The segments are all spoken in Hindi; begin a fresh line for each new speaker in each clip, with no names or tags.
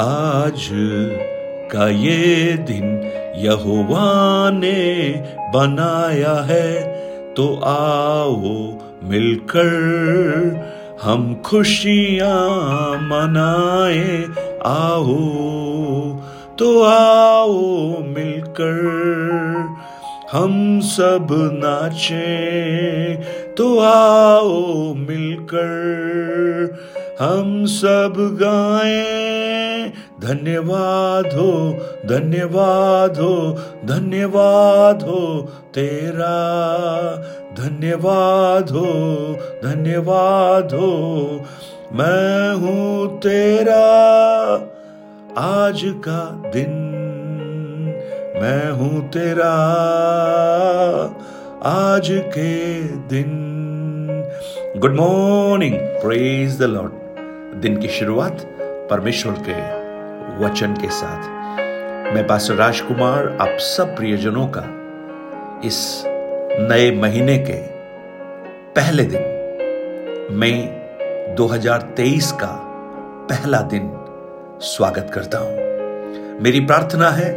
आज का ये दिन यहोवा ने बनाया है तो आओ मिलकर हम खुशियाँ मनाए, आओ तो आओ मिलकर हम सब नाचें तो आओ मिलकर हम सब गाएँ। धन्यवाद हो धन्यवाद हो धन्यवाद हो तेरा। धन्यवाद हो धन्यवाद हो, मैं हूँ तेरा। आज का दिन, मैं हूँ तेरा। आज के दिन। Good morning praise the Lord दिन की शुरुआत परमेश्वर के वचन के साथ। मैं पास्टर राजकुमार, आप सब प्रियजनों का इस नए महीने के पहले दिन, मई 2023 का पहला दिन स्वागत करता हूँ। मेरी प्रार्थना है,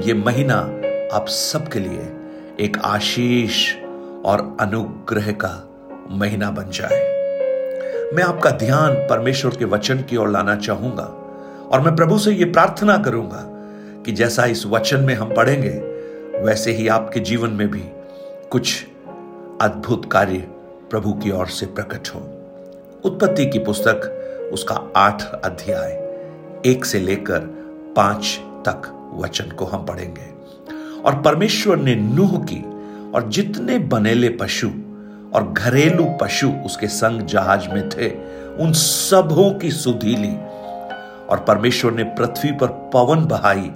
ये महीना आप सबके लिए एक आशीष और अनुग्रह का महीना बन जाए। मैं आपका ध्यान परमेश्वर के वचन की ओर लाना चाहूँगा। और मैं प्रभु से यह प्रार्थना करूँगा कि जैसा इस वचन में हम पढ़ेंगे, वैसे ही आपके जीवन में भी कुछ अद्भुत कार्य प्रभु की ओर से प्रकट हो। उत्पत्ति की पुस्तक, उसका आठ अध्याय, एक से लेकर पाँच तक वचन को हम पढ़ेंगे। और परमेश्वर ने नूह की और जितने बनेले पशु और घरेलू पशु उसके संग जहाज़ में थे, उन सबों की सुधी ली और परमेश्वर ने पृथ्वी पर पवन बहाई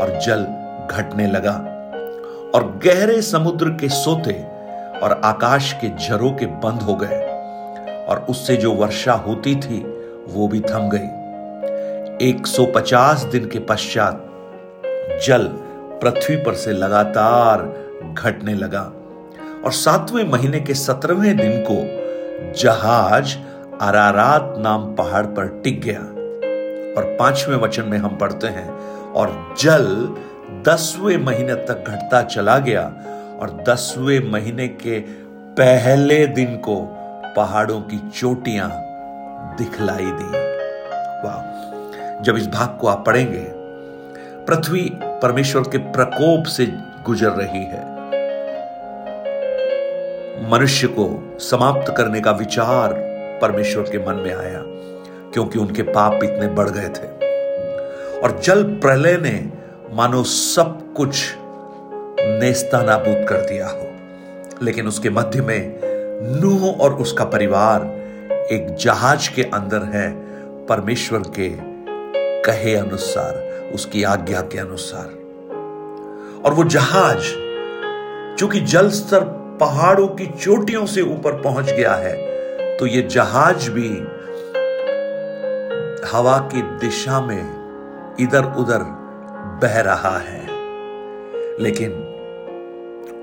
और जल घटने लगा। और गहरे समुद्र के सोते और आकाश के झरों के बंद हो गए। और उससे जो वर्षा होती थी, वो भी थम गई। 150 दिन के पश्चात जल पृथ्वी पर से लगातार घटने लगा। और सातवें महीने के सत्रहवें दिन को जहाज़ अरारात नाम पहाड़ पर टिक गया। और पाँचवें वचन में हम पढ़ते हैं, और जल दसवें महीने तक घटता चला गया, और दसवें महीने के पहले दिन को पहाड़ों की चोटियाँ दिखलाई दी। वाह। जब इस भाग को आप पढ़ेंगे, पृथ्वी परमेश्वर के प्रकोप से गुजर रही है। मनुष्य को समाप्त करने का विचार परमेश्वर के मन में आया। क्योंकि उनके पाप इतने बढ़ गए थे। और जल प्रलय ने, मानो सब कुछ नेस्तानाबूद कर दिया हो। लेकिन उसके मध्य में नूह और उसका परिवार एक जहाज़ के अंदर है, परमेश्वर के कहे अनुसार, उसकी आज्ञा के अनुसार। और वो जहाज़, चूँकि जल स्तर पहाड़ों की चोटियों से ऊपर पहुँच गया है तो ये जहाज़ भी हवा की दिशा में इधर उधर बह रहा है। लेकिन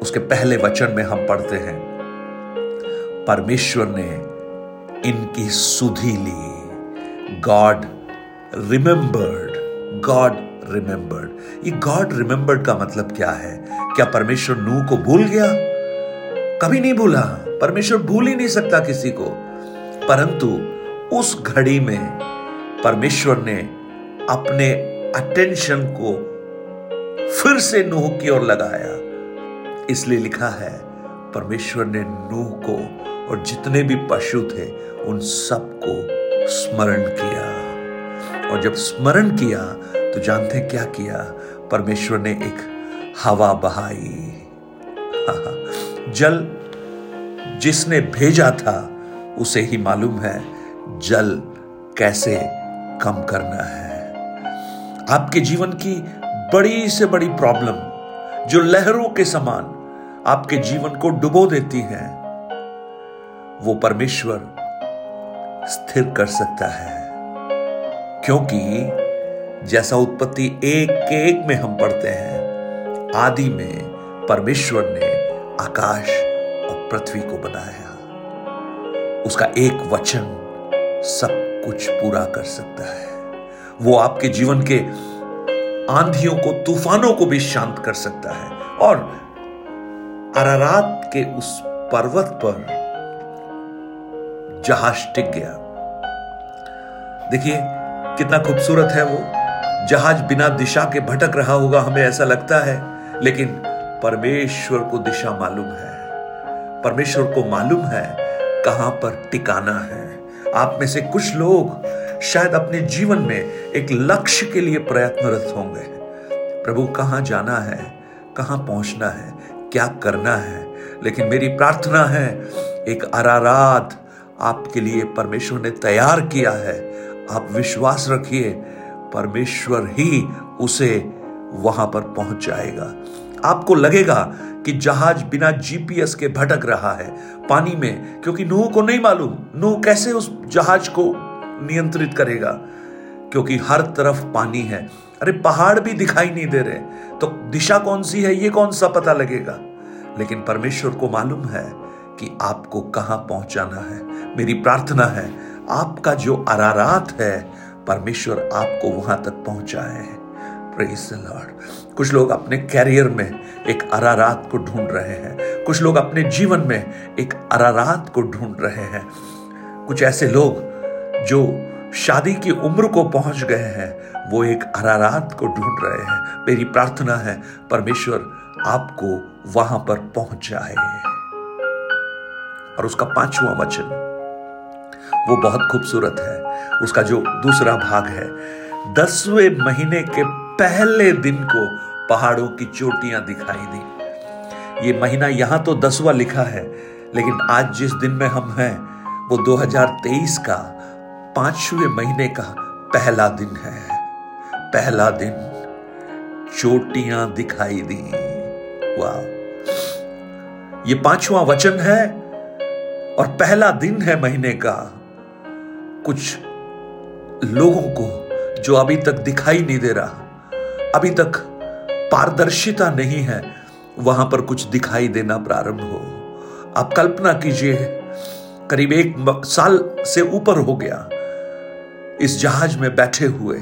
उसके पहले वचन में हम पढ़ते हैं, परमेश्वर ने इनकी सुधि ली। गॉड रिमेंबर्ड गॉड रिमेंबर्ड ये गॉड रिमेंबर्ड का मतलब क्या है? क्या परमेश्वर नू को भूल गया? कभी नहीं भूला। परमेश्वर भूल ही नहीं सकता किसी को। परंतु उस घड़ी में परमेश्वर ने अपने अटेंशन को फिर से नूह की ओर लगाया। इसलिए लिखा है, परमेश्वर ने नूह को और जितने भी पशु थे, उन सबको स्मरण किया। और जब स्मरण किया तो जानते हैं क्या किया? परमेश्वर ने एक हवा बहाई। जल जिसने भेजा था, उसे ही मालूम है, जल कैसे कम करना है। आपके जीवन की बड़ी से बड़ी प्रॉब्लम जो लहरों के समान आपके जीवन को डुबो देती है, वो परमेश्वर स्थिर कर सकता है। क्योंकि जैसा उत्पत्ति एक के एक में हम पढ़ते हैं, आदि में परमेश्वर ने आकाश और पृथ्वी को बनाया। उसका एक वचन सब कुछ पूरा कर सकता है। वो आपके जीवन के आंधियों को, तूफानों को भी शांत कर सकता है। और अरारात के उस पर्वत पर जहाज़ टिक गया। देखिए, कितना खूबसूरत है वो। जहाज़ बिना दिशा के भटक रहा होगा, हमें ऐसा लगता है। लेकिन परमेश्वर को दिशा मालूम है। परमेश्वर को मालूम है कहाँ पर टिकाना है। आप में से कुछ लोग शायद अपने जीवन में एक लक्ष्य के लिए प्रयत्नरत होंगे। प्रभु, कहाँ जाना है? कहाँ पहुँचना है? क्या करना है? लेकिन मेरी प्रार्थना है, एक अरारात आपके लिए परमेश्वर ने तैयार किया है। आप विश्वास रखिए, परमेश्वर ही उसे वहाँ पर पहुँच जाएगा। आपको लगेगा कि जहाज़ बिना जीपीएस के भटक रहा है, पानी में, क्योंकि नूह को नहीं मालूम, नूह कैसे उस जहाज़ को नियंत्रित करेगा, क्योंकि हर तरफ़ पानी है। अरे, पहाड़ भी दिखाई नहीं दे रहे तो दिशा कौन सी है, ये कौन सा पता लगेगा? लेकिन परमेश्वर को मालूम है कि आपको कहाँ पहुंचाना है। मेरी प्रार्थना है, आपका जो अरारात है, परमेश्वर आपको वहाँ तक पहुँचाए प्रेज लॉर्ड कुछ लोग अपने कैरियर में एक अरारात को ढूंढ रहे हैं। कुछ लोग अपने जीवन में एक अरारात को ढूंढ रहे हैं। कुछ ऐसे लोग जो शादी की उम्र को पहुँच गए हैं, वो एक अरारात को ढूंढ रहे हैं। मेरी प्रार्थना है, परमेश्वर आपको वहाँ पर पहुँच जाए। और उसका पांचवा वचन, वो बहुत खूबसूरत है। उसका जो दूसरा भाग है दसवें महीने के पहले दिन को पहाड़ों की चोटियाँ दिखाई दी। ये महीना यहाँ तो दसवा लिखा है, लेकिन आज जिस दिन में हम हैं, वो 2023 का पाँचवें महीने का पहला दिन है। पहला दिन चोटियाँ दिखाई दी। वाह। ये पांचवा वचन है और पहला दिन है महीने का। कुछ लोगों को जो अभी तक दिखाई नहीं दे रहा, अभी तक पारदर्शिता नहीं है, वहाँ पर कुछ दिखाई देना प्रारंभ हो। आप कल्पना कीजिए, करीब एक साल से ऊपर हो गया, इस जहाज़ में बैठे हुए।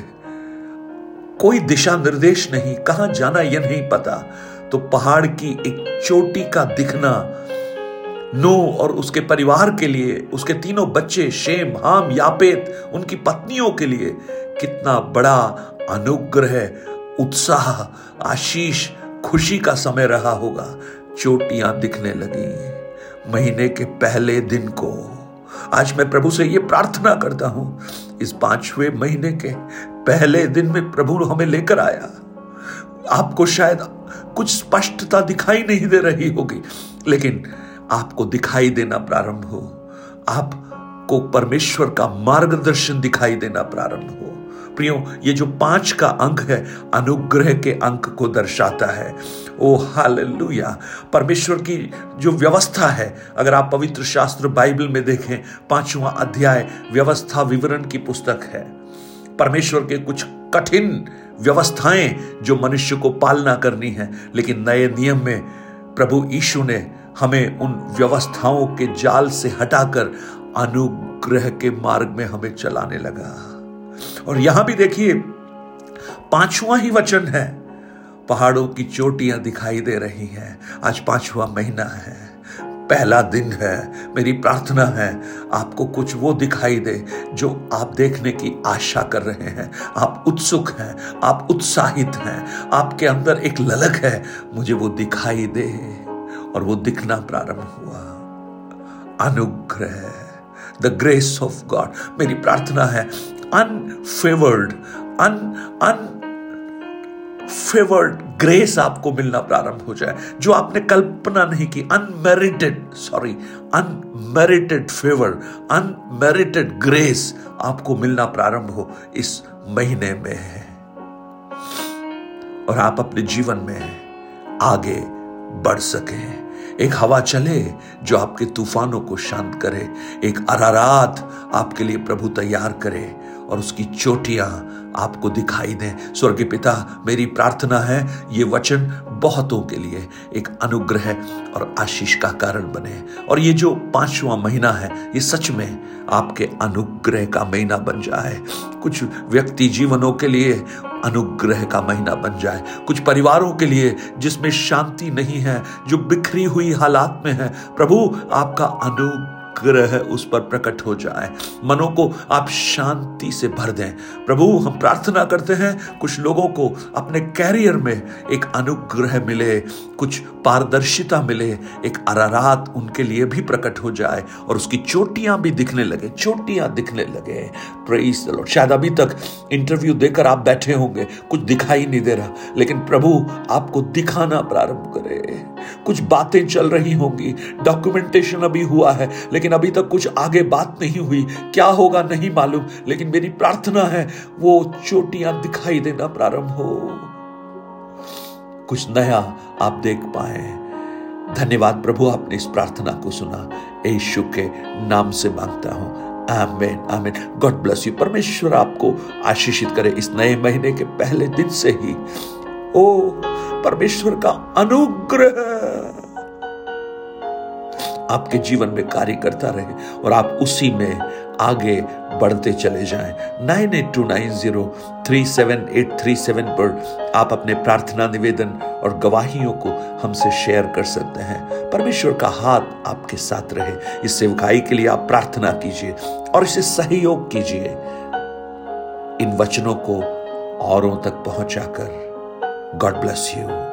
कोई दिशा निर्देश नहीं, कहाँ जाना यह नहीं पता। तो पहाड़ की एक चोटी का दिखना, नो और उसके परिवार के लिए, उसके तीनों बच्चे, शेम, हाम, यापेत, उनकी पत्नियों के लिए कितना बड़ा अनुग्रह, उत्साह, आशीष, खुशी का समय रहा होगा। चोटियाँ दिखने लगी महीने के पहले दिन को। आज मैं प्रभु से ये प्रार्थना करता हूँ, इस पाँचवें महीने के पहले दिन में प्रभु हमें लेकर आया। आपको शायद कुछ स्पष्टता दिखाई नहीं दे रही होगी, लेकिन आपको दिखाई देना प्रारंभ हो। आपको परमेश्वर का मार्गदर्शन दिखाई देना प्रारंभ हो। प्रियो, ये जो पाँच का अंक है, अनुग्रह के अंक को दर्शाता है। Oh, hallelujah. परमेश्वर की जो व्यवस्था है, अगर आप पवित्र शास्त्र बाइबल में देखें, पांचवा अध्याय व्यवस्था विवरण की पुस्तक है। परमेश्वर के कुछ कठिन व्यवस्थाएँ जो मनुष्य को पालना करनी है, लेकिन नए नियम में प्रभु यीशु ने हमें उन व्यवस्थाओं के जाल से हटाकर अनुग्रह के मार्ग में हमें चलाने लगा। और यहाँ भी देखिए, पांचवा ही वचन है। पहाड़ों की चोटियाँ दिखाई दे रही हैं। आज पांचवा महीना है। पहला दिन है। मेरी प्रार्थना है, आपको कुछ वो दिखाई दे जो आप देखने की आशा कर रहे हैं। आप उत्सुक हैं, आप उत्साहित हैं, आपके अंदर एक ललक है। मुझे वो दिखाई दे और वो दिखना प्रारंभ हुआ। अनुग्रह द ग्रेस ऑफ़ गॉड मेरी प्रार्थना है अनफेवर्ड अन अन फेवर्ड ग्रेस आपको मिलना प्रारंभ हो जाए, जो आपने कल्पना नहीं की unmerited sorry unmerited favour unmerited grace आपको मिलना प्रारंभ हो इस महीने में है। और आप अपने जीवन में आगे बढ़ सके। एक हवा चले जो आपके तूफानों को शांत करे, एक अरारात आपके लिए प्रभु तैयार करे और उसकी चोटियाँ आपको दिखाई दें। स्वर्गीय पिता, मेरी प्रार्थना है, ये वचन बहुतों के लिए एक अनुग्रह और आशीष का कारण बने। और ये जो पांचवा महीना है, ये सच में आपके अनुग्रह का महीना बन जाए। कुछ व्यक्ति जीवनों के लिए अनुग्रह का महीना बन जाए। कुछ परिवारों के लिए जिसमें शांति नहीं है, जो बिखरी हुई हालात में है, प्रभु, आपका अनुग्रह अनुग्रह उस पर प्रकट हो जाए। मनों को आप शांति से भर दें। प्रभु, हम प्रार्थना करते हैं, कुछ लोगों को अपने कैरियर में एक अनुग्रह मिले, कुछ पारदर्शिता मिले, एक अरारात उनके लिए भी प्रकट हो जाए और उसकी चोटियाँ भी दिखने लगे, चोटियाँ दिखने लगे। लॉर्ड शायद अभी तक इंटरव्यू देकर आप बैठे होंगे, कुछ दिखाई नहीं दे रहा, लेकिन प्रभु, आपको दिखाना प्रारंभ करे। कुछ बातें चल रही होंगी डॉक्यूमेंटेशन अभी हुआ है लेकिन अभी तक कुछ आगे बात नहीं हुई। क्या होगा नहीं मालूम, लेकिन मेरी प्रार्थना है, वो चोटियाँ दिखाई देना प्रारंभ हो। कुछ नया आप देख पाए। धन्यवाद प्रभु, आपने इस प्रार्थना को सुना। यीशु के नाम से माँगता हूँ। Amen amen. God bless you. परमेश्वर आपको आशीषित करे इस नए महीने के पहले दिन से ही। ओ, परमेश्वर का अनुग्रह। आपके जीवन में कार्य करता रहे और आप उसी में आगे बढ़ते चले जाएँ। Nine eight two nine zero three seven eight three seven पर आप अपने प्रार्थना निवेदन और गवाहियों को हमसे शेयर कर सकते हैं। परमेश्वर का हाथ आपके साथ रहे। इस सेवकाई के लिए आप प्रार्थना कीजिए और इसे सहयोग कीजिए। इन वचनों को औरों तक पहुंचाकर। God bless you